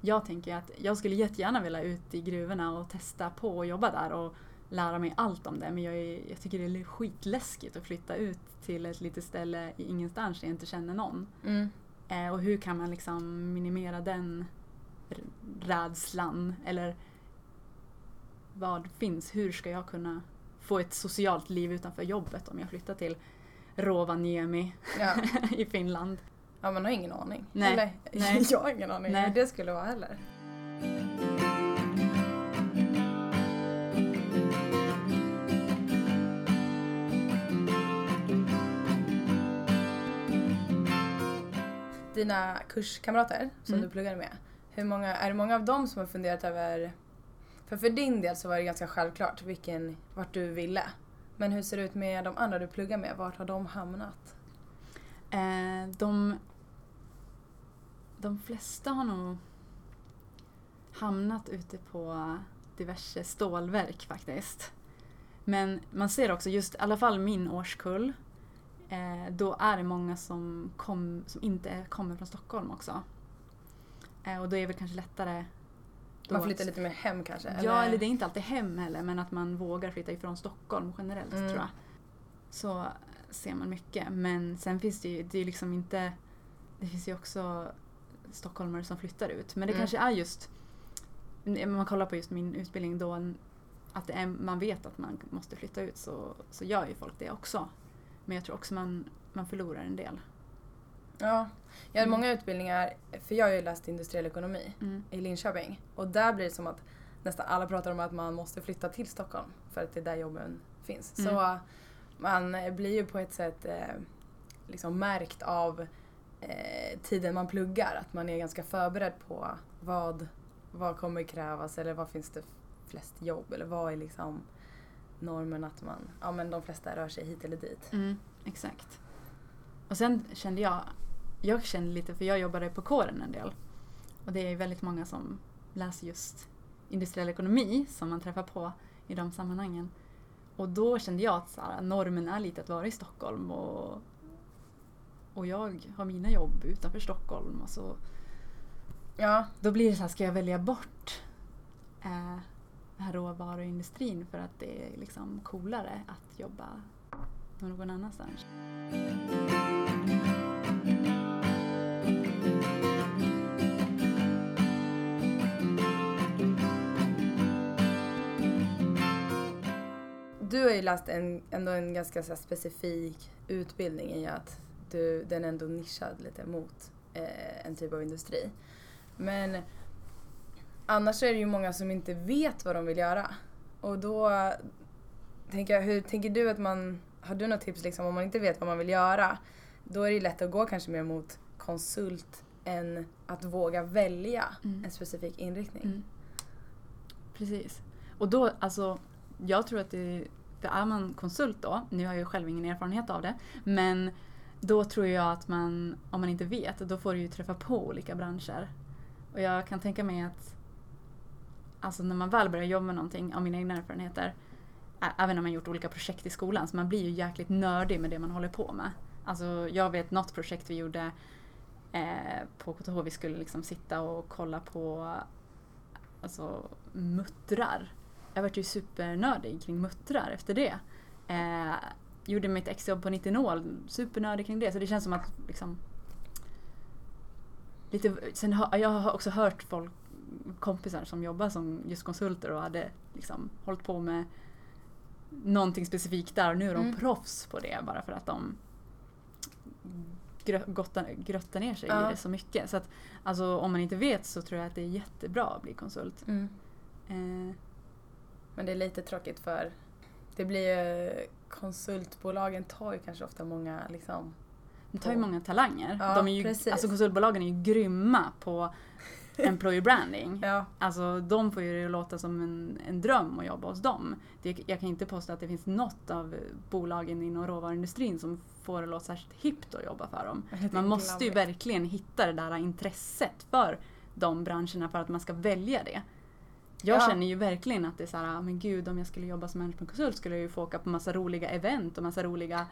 jag tänker att jag skulle jättegärna vilja ut i gruvorna och testa på att jobba där och lära mig allt om det. Men jag, är, jag tycker det är skitläskigt att flytta ut till ett litet ställe i ingenstans där jag inte känner någon. Mm. Eh, och hur kan man liksom minimera den rädslan? Eller vad finns? Hur ska jag kunna få ett socialt liv utanför jobbet om jag flyttar till Rovaniemi Ja. i Finland? ja, man har ingen aning. Nej. Eller, Nej. jag har ingen aning Nej. hur det skulle vara heller. Dina kurskamrater som Mm. du pluggade med, hur många, är det många av dem som har funderat över... För för din del så var det ganska själklart vilken, vart du ville. Men hur ser det ut med de andra du pluggar med? Vart har de hamnat? Eh, de, de flesta har nog hamnat ute på diverse stålverk faktiskt. Men man ser också, just i alla fall min årskull, eh, då är det många som, kom, som inte kommer från Stockholm också. Eh, och då är det väl kanske lättare Man flyttar lite mer hem kanske? Ja, eller det är inte alltid hem heller, men att man vågar flytta ifrån Stockholm generellt Mm. tror jag. Så ser man mycket. Men sen finns det ju, det är liksom inte... Det finns ju också stockholmare som flyttar ut. Men det Mm. kanske är just... Om man kollar på just min utbildning då, att är, man vet att man måste flytta ut så, så gör ju folk det också. Men jag tror också man, man förlorar en del. Ja, jag har Mm. många utbildningar, för jag har ju läst industriell ekonomi i Linköping. Och där blir det som att nästan alla pratar om att man måste flytta till Stockholm för att det är där jobben finns. Mm. Så man blir ju på ett sätt eh, liksom märkt av eh, tiden man pluggar. Att man är ganska förberedd på vad, vad kommer krävas eller vad finns det flest jobb eller vad är liksom normen att man, ja men de flesta rör sig hit eller dit. Mm, exakt. Och sen kände jag, jag kände lite, för jag jobbade på kåren en del. Och det är väldigt många som läser just industriell ekonomi som man träffar på i de sammanhangen. Och då kände jag att så här, normen är lite att vara i Stockholm och, och jag har mina jobb utanför Stockholm. Och så, Ja, då blir det så här, ska jag välja bort eh, här råvaruindustrin för att det är liksom coolare att jobba någon annanstans? Du har ju läst en, ändå en ganska så specifik utbildning i att du, den är ändå nischad lite mot eh, en typ av industri. Men annars är det ju många som inte vet vad de vill göra. Och då tänker jag, hur tänker du att man, har du något tips liksom om man inte vet vad man vill göra? Då är det ju lätt att gå kanske mer mot konsult än att våga välja Mm. en specifik inriktning. Mm. Precis. Och då, alltså, jag tror att det, för är man konsult då, nu har jag ju själv ingen erfarenhet av det, men då tror jag att man, om man inte vet, då får du ju träffa på olika branscher. Och jag kan tänka mig att alltså när man väl börjar jobba med någonting, av mina egna erfarenheter, även om man gjort olika projekt i skolan, så man blir ju jäkligt nördig med det man håller på med. Alltså jag vet något projekt vi gjorde eh, på KTH, vi skulle liksom sitta och kolla på alltså, muttrar. Jag vart ju supernördig kring muttrar efter det. Eh, gjorde mitt exjobb på Nitinol, supernördig kring det. Så det känns som att liksom... Lite, sen har, jag har också hört folk, kompisar som jobbar som just konsulter och hade liksom hållit på med någonting specifikt där och nu är de Mm. proffs på det bara för att de grö- gottar, gröttar ner sig Ja. i det så mycket. Så att, alltså, om man inte vet så tror jag att det är jättebra att bli konsult. Mm. Eh, Men det är lite tråkigt för det blir ju, konsultbolagen tar ju kanske ofta många liksom de tar ju många talanger. Ja, de är ju, precis. alltså konsultbolagen är ju grymma på employer branding. Ja. Alltså de får ju det att låta som en, en dröm att jobba hos dem. Det, jag kan inte påstå att det finns något av bolagen inom råvaruindustrin som får det att låta särskilt hippt att jobba för dem. Man måste ju verkligen hitta det där intresset för de branscherna för att man ska välja det. Jag Ja. känner ju verkligen att det är så här, "Ah, men gud om jag skulle jobba som managementkonsult skulle jag ju få åka på massa roliga event och massa roliga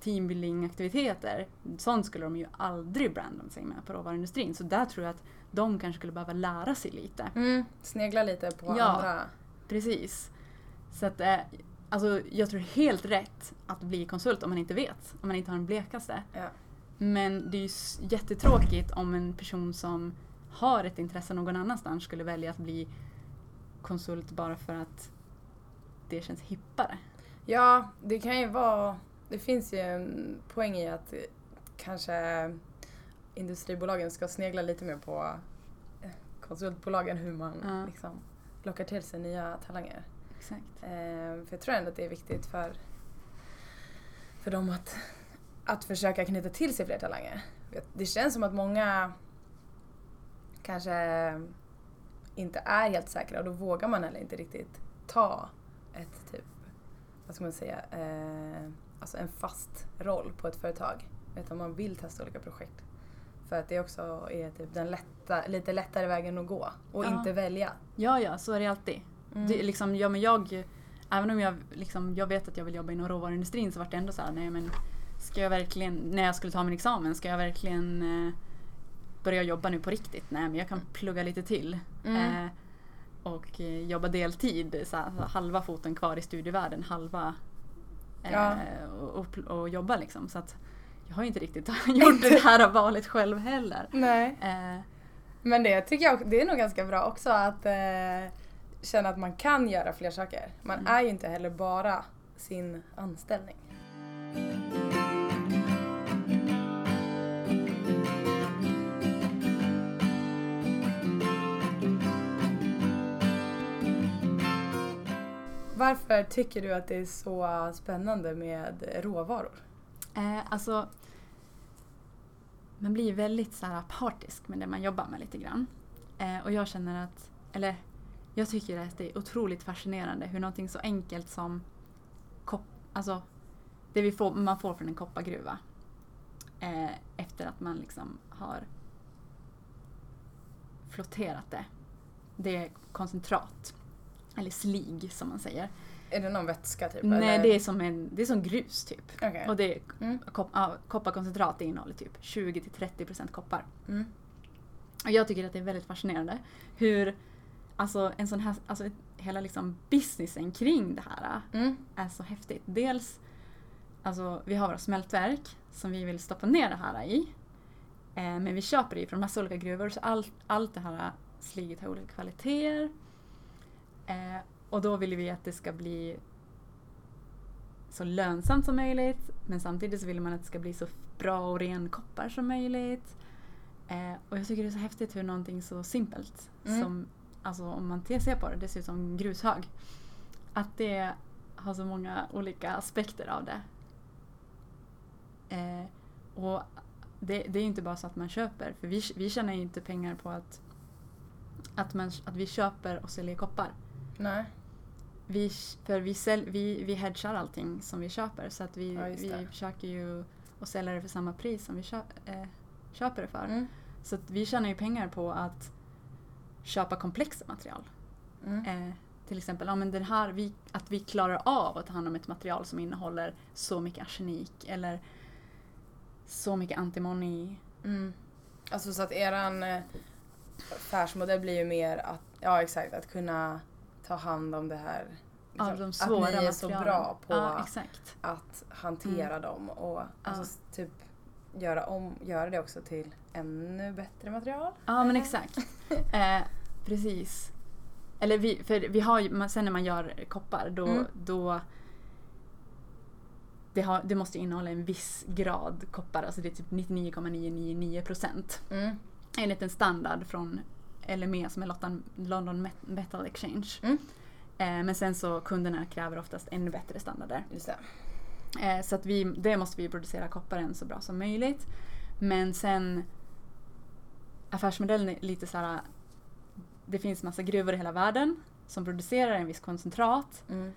teambuilding-aktiviteter. Sånt skulle de ju aldrig branda sig med på råvaruindustrin. Så där tror jag att de kanske skulle behöva lära sig lite. Mm, snegla lite på Ja. andra. Precis. Så att, eh, alltså, jag tror helt rätt att bli konsult om man inte vet. Om man inte har den blekaste. Ja. Men det är ju jättetråkigt om en person som har ett intresse någon annanstans skulle välja att bli konsult bara för att det känns hippare. Ja, det kan ju vara... Det finns ju en poäng i att kanske industribolagen ska snegla lite mer på eh, konsultbolagen hur man Ja. liksom lockar till sig nya talanger. Exakt. Eh, för jag tror ändå att det är viktigt för, för dem att, att försöka knyta till sig fler talanger. Det känns som att många kanske inte är helt säkra och då vågar man heller inte riktigt ta ett typ, vad ska man säga, eh, alltså en fast roll på ett företag. Utan man vill testa olika projekt. För att det också är typ den lätta, lite lättare vägen att gå och Ja. inte välja. Ja, ja, så är det alltid. Det, är liksom, ja, men jag, även om jag, liksom, jag vet att jag vill jobba inom råvaruindustrin så var det ändå så här, nej men ska jag verkligen, när jag skulle ta min examen, ska jag verkligen eh, börja jobba nu på riktigt? Nej men jag kan plugga lite till. Mm. Eh, och eh, jobba deltid, så här, halva foten kvar i studievärlden, halva Ja. och, och, och jobba liksom. Så att jag har ju inte riktigt gjort det här valet själv heller. Nej. Eh, Men det tycker jag det är nog ganska bra också att eh, känna att man kan göra fler saker. Man Mm. är ju inte heller bara sin anställning. Varför tycker du att det är så spännande med råvaror? Eh, alltså, man blir väldigt så här partisk med det man jobbar med lite grann. Eh, och jag känner att, eller jag tycker att det är otroligt fascinerande hur någonting så enkelt som kopp, alltså det vi får, man får från en koppargruva eh, efter att man liksom har flotterat det. Det är koncentrat. Eller slig som man säger. Är det någon vätska typ? Nej, eller? det är som, en, det är som grus typ. Okej. Och det är Mm. Kop- ja, kopparkoncentrat det innehåller typ 20-30% koppar. Mm. Och jag tycker att det är väldigt fascinerande hur alltså, en sån här, alltså, hela liksom businessen kring det här Mm. är så häftigt. Dels, alltså, vi har våra smältverk som vi vill stoppa ner det här i. Eh, men vi köper det från massa olika gruvor så allt, allt det här sliget har olika kvaliteter. Eh, och då vill vi att det ska bli så lönsamt som möjligt men samtidigt så vill man att det ska bli så bra och ren koppar som möjligt. Eh, och jag tycker det är så häftigt hur någonting så simpelt Mm. som, alltså om man ser på det, det ser ut som grushög. Att det har så många olika aspekter av det. Eh, och det, det är inte bara så att man köper, för vi, vi tjänar ju inte pengar på att, att, man, att vi köper och säljer koppar. Nej. Vi, för vi, sälj, vi, vi hedgar allting som vi köper så att vi, Ja, vi försöker ju att sälja det för samma pris som vi köp, eh, köper det för. Mm. Så att vi tjänar ju pengar på att köpa komplexa material. Mm. Eh, till exempel ja, men den här, vi, att vi klarar av att ta hand om ett material som innehåller så mycket arsenik eller så mycket antimoni. Mm. Alltså så att eran eh, affärsmodell blir ju mer att, ja exakt, att kunna ta hand om det här. liksom, de svåra att ni är så materialen. bra på Ja, att hantera dem och alltså, Ja. typ göra, om, göra det också till ännu bättre material. Ja men exakt. Eh, precis. Eller vi, för vi har sen när man gör koppar då, Mm. då det, har, det måste innehålla en viss grad koppar, alltså det är typ 99,999 procent. Mm. Enligt en standard från LME som är London Met- Metal Exchange. Mm. Eh, men sen så kunderna kräver oftast ännu bättre standarder. Eh, så att vi, det måste vi producera kopparen så bra som möjligt. Men sen affärsmodellen är lite så här. Det finns massa gruvor i hela världen som producerar en viss koncentrat Mm.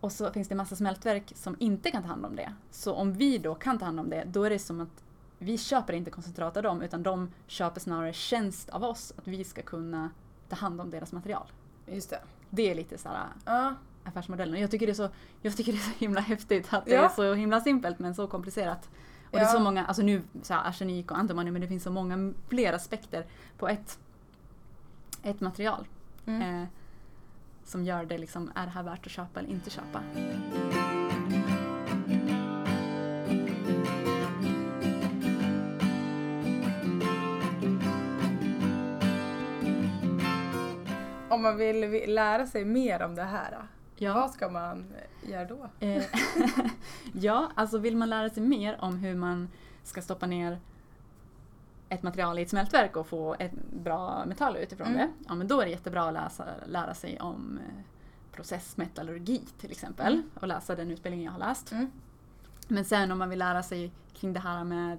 och så finns det massa smältverk som inte kan ta hand om det. Så om vi då kan ta hand om det, då är det som att vi köper inte koncentrat av dem utan de köper snarare tjänst av oss att vi ska kunna ta hand om deras material. Just det. Det är lite så här Ja. affärsmodellen. Jag tycker det är så, jag tycker det är så himla häftigt att det Ja. är så himla simpelt men så komplicerat. Och det är Ja. så många, alltså nu så här, arsenik och antimony men det finns så många fler aspekter på ett, ett material. Mm. Eh, som gör det liksom, är det här värt att köpa eller inte köpa? Om man vill vi- lära sig mer om det här, Ja. vad ska man göra då? Eh, ja, alltså vill man lära sig mer om hur man ska stoppa ner ett material i ett smältverk och få ett bra metall utifrån Mm. det, ja men då är det jättebra att läsa, lära sig om eh, processmetallurgi till exempel Mm. och läsa den utbildningen jag har läst. Mm. Men sen om man vill lära sig kring det här med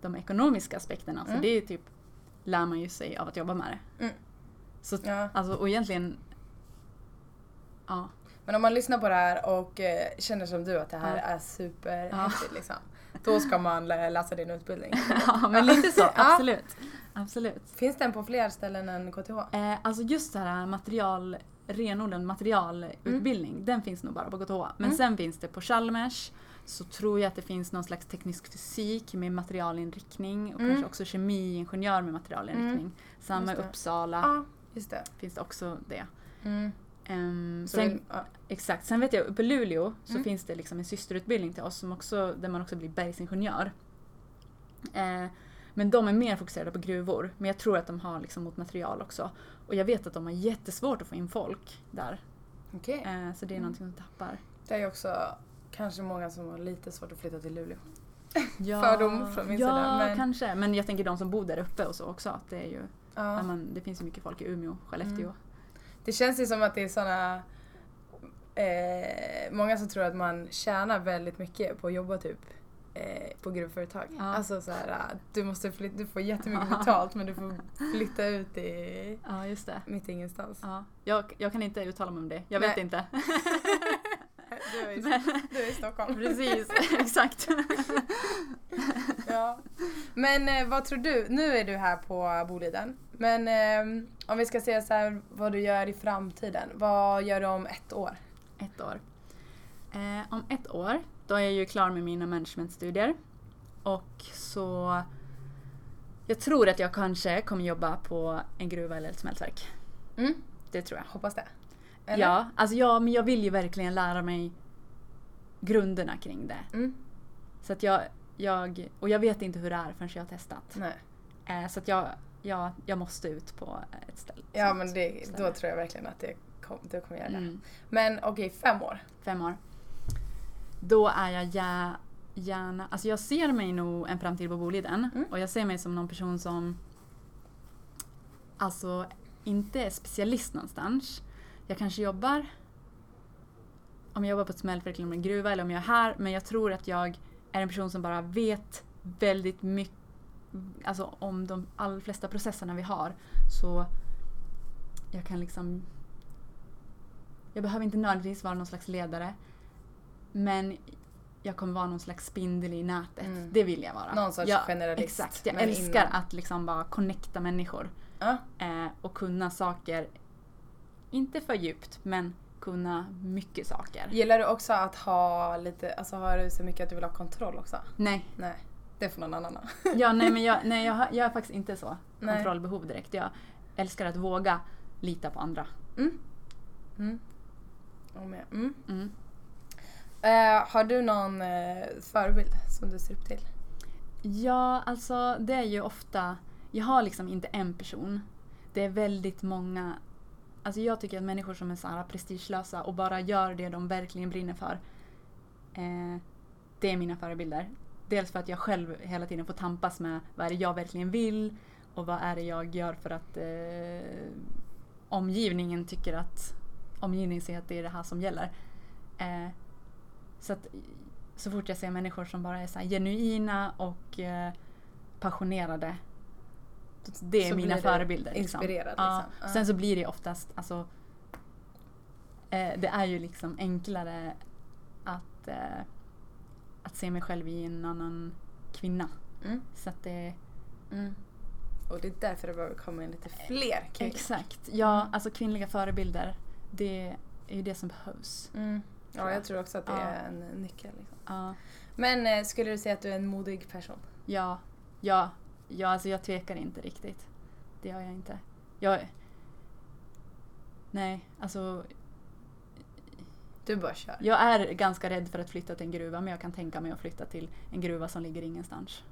de ekonomiska aspekterna, så Mm. det är typ lär man ju sig av att jobba med det. Mm. Så Ja. alltså, och egentligen, ja. Men om man lyssnar på det här och eh, känner som du att det här Ja. är superhäftigt liksom. Då ska man lä- läsa din utbildning. ja, men lite så, absolut. Absolut. Finns den på fler ställen än KTH? Eh, alltså just det här material, renodlad materialutbildning, den finns nog bara på KTH. Men Mm. sen finns det på Chalmers, så tror jag att det finns någon slags teknisk fysik med materialinriktning och Mm. kanske också kemiingenjör med materialinriktning. Samma Just i. Uppsala Ja, just det. finns det också det. Mm. Ehm, Så sen, det- ja. Exakt, sen vet jag uppe i Luleå så Mm. finns det liksom en systerutbildning till oss som också, där man också blir bergsingenjör. Eh, men de är mer fokuserade på gruvor, men jag tror att de har liksom mot material också. Och jag vet att de har jättesvårt att få in folk där. Okej. Eh, så det är Mm. någonting som tappar. Det är också kanske många som har lite svårt att flytta till Luleå. Ja, Fördom från min ja, sida, men- kanske. Men jag tänker de som bor där uppe och så också. Att det, är ju, Ja. ja. men, det finns ju mycket folk i Umeå, Skellefteå. Mm. Det känns ju som att det är såna eh, Många som tror att man tjänar väldigt mycket på att jobba typ eh, på gruvföretag. Ja. Alltså så här, ah, du måste flytta, du får jättemycket betalt men du får flytta ut i Ja, just det. mitt ingenstans. Ja. Jag, jag kan inte uttala mig om det. Jag Nej. vet inte. Du, är i, Men- du är i Stockholm. Precis, exakt. Ja. Men eh, vad tror du? Nu är du här på Boliden. Men eh, om vi ska säga så här vad du gör i framtiden. Vad gör du om ett år? Ett år. Eh, om ett år, då är jag ju klar med mina managementstudier. Och så... Jag tror att jag kanske kommer jobba på en gruva eller ett smältverk. Mm. Det tror jag. Hoppas det. Eller? Ja, alltså ja, men jag vill ju verkligen lära mig grunderna kring det. Mm. Så att jag, jag... Och jag vet inte hur det är förrän jag har testat. Eh, så att jag, jag, jag måste ut på ett ställe. Ja men det, ställe. då tror jag verkligen att det kom, du kommer göra det. Mm. Men okej, fem år. fem år. Då är jag gär, gärna... Alltså jag ser mig nog en framtid på Boliden. Mm. Och jag ser mig som någon person som alltså inte är specialist någonstans. Jag kanske jobbar om jag jobbar på ett smältverk eller en gruva eller om jag är här. Men jag tror att jag är en person som bara vet väldigt mycket alltså om de allra flesta processerna vi har. Så jag kan liksom jag behöver inte nödvändigtvis vara någon slags ledare. Men jag kommer vara någon slags spindel i nätet. Mm. Det vill jag vara. Någon sorts jag, generalist, Exakt. Jag älskar inom- att liksom bara connecta människor. Ja. Eh, och kunna saker, inte för djupt, men kunna mycket saker. Gillar du också att ha lite, alltså har du så mycket att du vill ha kontroll också? Nej, Nej, det får någon annan ja, nej men jag, nej, jag, har- jag är faktiskt inte så. Nej. Kontrollbehov direkt. Jag älskar att våga lita på andra. Mm. Mm. Jag med. Mm. Mm. Eh, har du någon eh, förebild som du ser upp till? Ja, alltså det är ju ofta... Jag har liksom inte en person. Det är väldigt många... Alltså jag tycker att människor som är så här prestigelösa och bara gör det de verkligen brinner för. Eh, det är mina förebilder. Dels för att jag själv hela tiden får tampas med vad är det jag verkligen vill och vad är det jag gör för att eh, omgivningen tycker att omgivningen ser att det är det här som gäller. Eh, så att så fort jag ser människor som bara är så här genuina och eh, passionerade det är Så mina förebilder. Liksom. inspirerad, liksom. Ja. Sen så blir det oftast, alltså, eh, det är ju liksom enklare att, eh, att se mig själv i en annan kvinna. Mm. Så att det, Mm. Och det är därför det behöver komma in lite fler kvinnor. exakt. Ja, Mm. alltså kvinnliga förebilder, det är ju det som behövs. Mm. Ja, jag tror också att det Ja. är en nyckel. Liksom. Ja, Men eh, skulle du säga att du är en modig person? ja, ja, ja alltså jag tvekar inte riktigt. Det gör jag inte. Jag, nej, alltså Du bara kör. Jag är ganska rädd för att flytta till en gruva men jag kan tänka mig att flytta till en gruva som ligger ingenstans.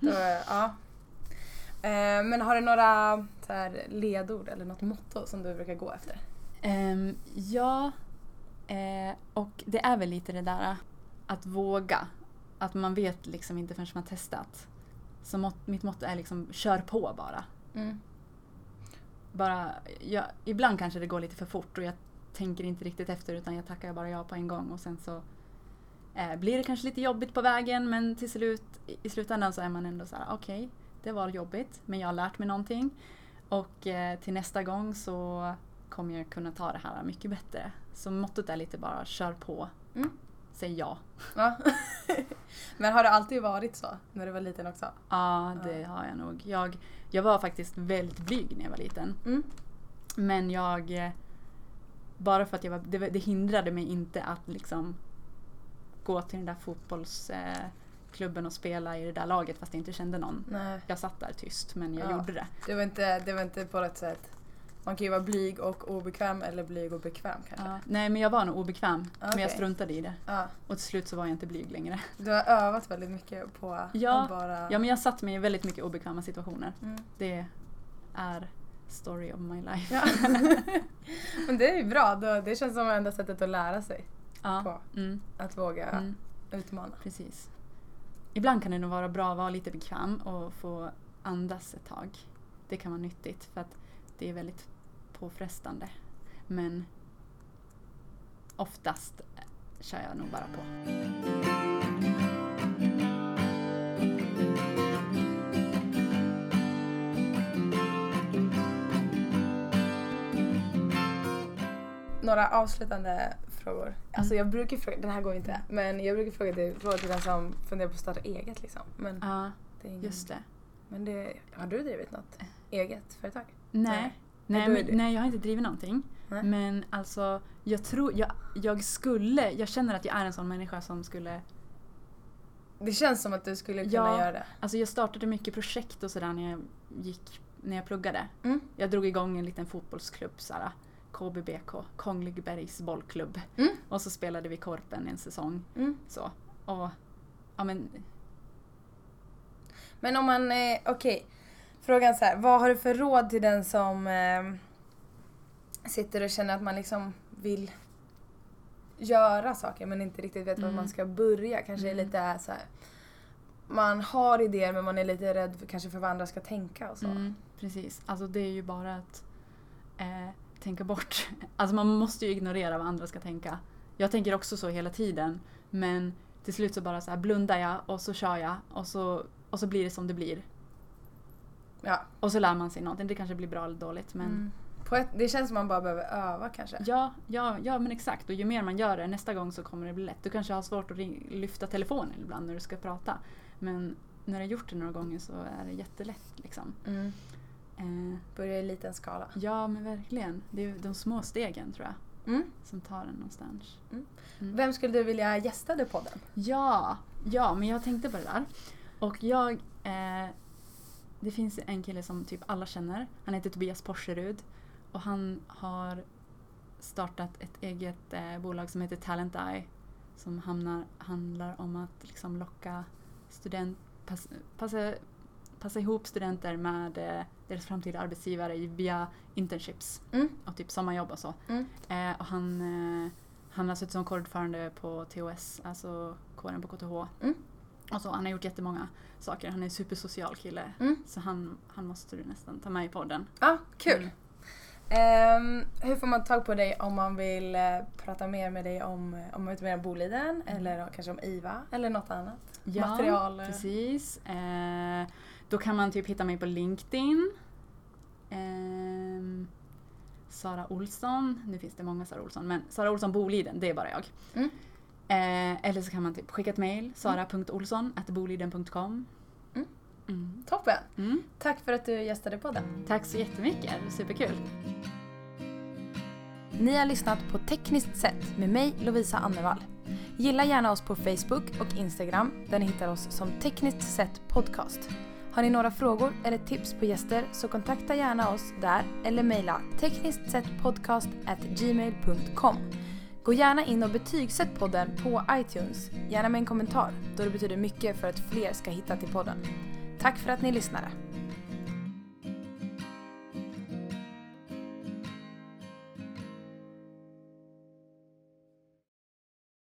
Då, ja. Eh, men har du några så här, ledord eller något motto som du brukar gå efter? Ehm, ja, eh, och det är väl lite det där att våga. Att man vet liksom inte förrän man testat. Så mot, mitt motto är liksom kör på bara. Mm. bara jag, ibland kanske det går lite för fort och jag tänker inte riktigt efter utan jag tackar bara ja på en gång och sen så eh, blir det kanske lite jobbigt på vägen men till slut i slutändan så är man ändå så här: okej det var jobbigt men jag har lärt mig någonting och eh, till nästa gång så kommer jag kunna ta det här mycket bättre. Så mottot är lite bara kör på, Mm. Säg ja. Ja. men har det alltid varit så när du var liten också? Ja, det har jag nog. Jag, jag var faktiskt väldigt blyg när jag var liten. Mm. Men jag... eh, Bara för att jag var... Det, det hindrade mig inte att liksom gå till den där fotbollsklubben och spela i det där laget fast jag inte kände någon. Nej, Jag satt där tyst men jag Ja. gjorde det. det var, inte, det var inte på något sätt... Man kan ju vara blyg och obekväm eller blyg och bekväm kanske. Ja, nej men jag var nog obekväm. Men jag struntade i det. Ja. Och till slut så var jag inte blyg längre. Du har övat väldigt mycket på Ja. att bara... Ja men jag satt mig i väldigt mycket obekväma situationer. Mm. Det är story of my life. Ja. men det är ju bra, det känns som enda sättet att lära sig. Ja. På. Mm, Att våga mm. utmana. Precis. Ibland kan det nog vara bra att vara lite bekväm och få andas ett tag. Det kan vara nyttigt för att det är väldigt påfrestande. Men oftast kör jag nog bara på. Några avslutande frågor. Alltså Mm. jag brukar fråga, den här går inte, men jag brukar fråga till, fråga till den som funderar på att starta eget liksom. Men Ja, det är ingen, just det. Men det, har du drivit något eget företag? Nej. Nej, Nej, men, nej, jag har inte drivit någonting. Nej. Men alltså, jag tror, jag, jag skulle, jag känner att jag är en sån människa som skulle Det känns som att du skulle kunna Ja. göra det. Alltså jag startade mycket projekt och sådär när jag gick, när jag pluggade. Mm. Jag drog igång en liten fotbollsklubb, såhär, KBBK, Kongligbergs bollklubb. Mm. Och så spelade vi Korpen en säsong. Mm. Så. Och, ja men, Men om man, eh, okej. Frågan så här, vad har du för råd till den som eh, sitter och känner att man liksom vill göra saker men inte riktigt vet var Mm. man ska börja. Kanske är Mm. lite så här. Man har idéer men man är lite rädd för, kanske för vad andra ska tänka och så. mm, precis. Alltså det är ju bara att eh, tänka bort. Alltså man måste ju ignorera vad andra ska tänka. Jag tänker också så hela tiden. Men till slut så bara så här blundar jag och så kör jag och så, och så blir det som det blir. Ja. Och så lär man sig någonting. Det kanske blir bra eller dåligt men Mm. Ett, det känns som man bara behöver öva kanske. Ja, ja, ja men exakt. Och ju mer man gör det nästa gång så kommer det bli lätt. Du kanske har svårt att ring, lyfta telefonen ibland när du ska prata. Men när du har gjort det några gånger så är det jättelätt. Liksom. Mm. Eh, Börja i liten skala. ja men verkligen. Det är de små stegen tror jag Mm. som tar en någonstans. Mm. Mm. Vem skulle du vilja gästa podden? Ja, ja men jag tänkte på det där. Och jag... Eh, det finns en kille som typ alla känner. Han heter Tobias Porserud. Och han har startat ett eget eh, bolag som heter Talent Eye. Som hamnar, handlar om att liksom locka student... Pass, passa, passa ihop studenter med eh, deras framtida arbetsgivare via internships Mm. och typ sommarjobb och så. Mm. Eh, och han, eh, Han har suttit som kårordförande på TOS, alltså kåren på KTH. Mm. Och så, han har gjort jättemånga saker. Han är en supersocial kille. Mm. Så han, han måste du nästan ta med i podden. Ja, kul. Mm. Ehm, hur får man tag på dig om man vill eh, prata mer med dig om, eh, om, om, om Boliden eller kanske om IVA eller något annat? Ja, Material? precis. Eh, då kan man typ hitta mig på LinkedIn. Ehm, Sara Olsson, nu finns det många Sara Olsson, men Sara Olsson Boliden, det är bara jag. Mm. Eh, eller så kan man typ skicka ett mail, sara.olsson.boliden.com. Mm. Mm. Toppen! Mm. Tack för att du gästade podden. Tack så jättemycket, superkul. Ni har lyssnat på Tekniskt sett med mig Lovisa Annevall. Gilla gärna oss på Facebook och Instagram där ni hittar oss som Tekniskt sett podcast. Har ni några frågor eller tips på gäster så kontakta gärna oss där eller mejla teknisktsettpodcast@gmail.com. Gå gärna in och betygsätt podden på iTunes, gärna med en kommentar då det betyder mycket för att fler ska hitta till podden. Tack för att ni lyssnade.